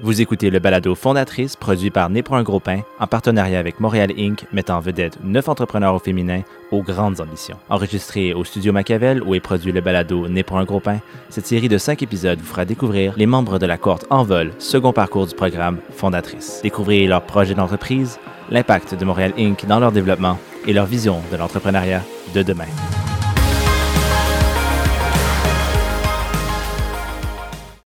Vous écoutez le balado Fondatrice, produit par Né pour un gros pain, en partenariat avec Montréal Inc., mettant en vedette neuf entrepreneurs au féminin aux grandes ambitions. Enregistré au studio Machiavel, où est produit le balado Né pour un gros pain, cette série de cinq épisodes vous fera découvrir les membres de la cohorte en vol, second parcours du programme Fondatrice. Découvrez leurs projets d'entreprise, l'impact de Montréal Inc. dans leur développement et leur vision de l'entrepreneuriat de demain.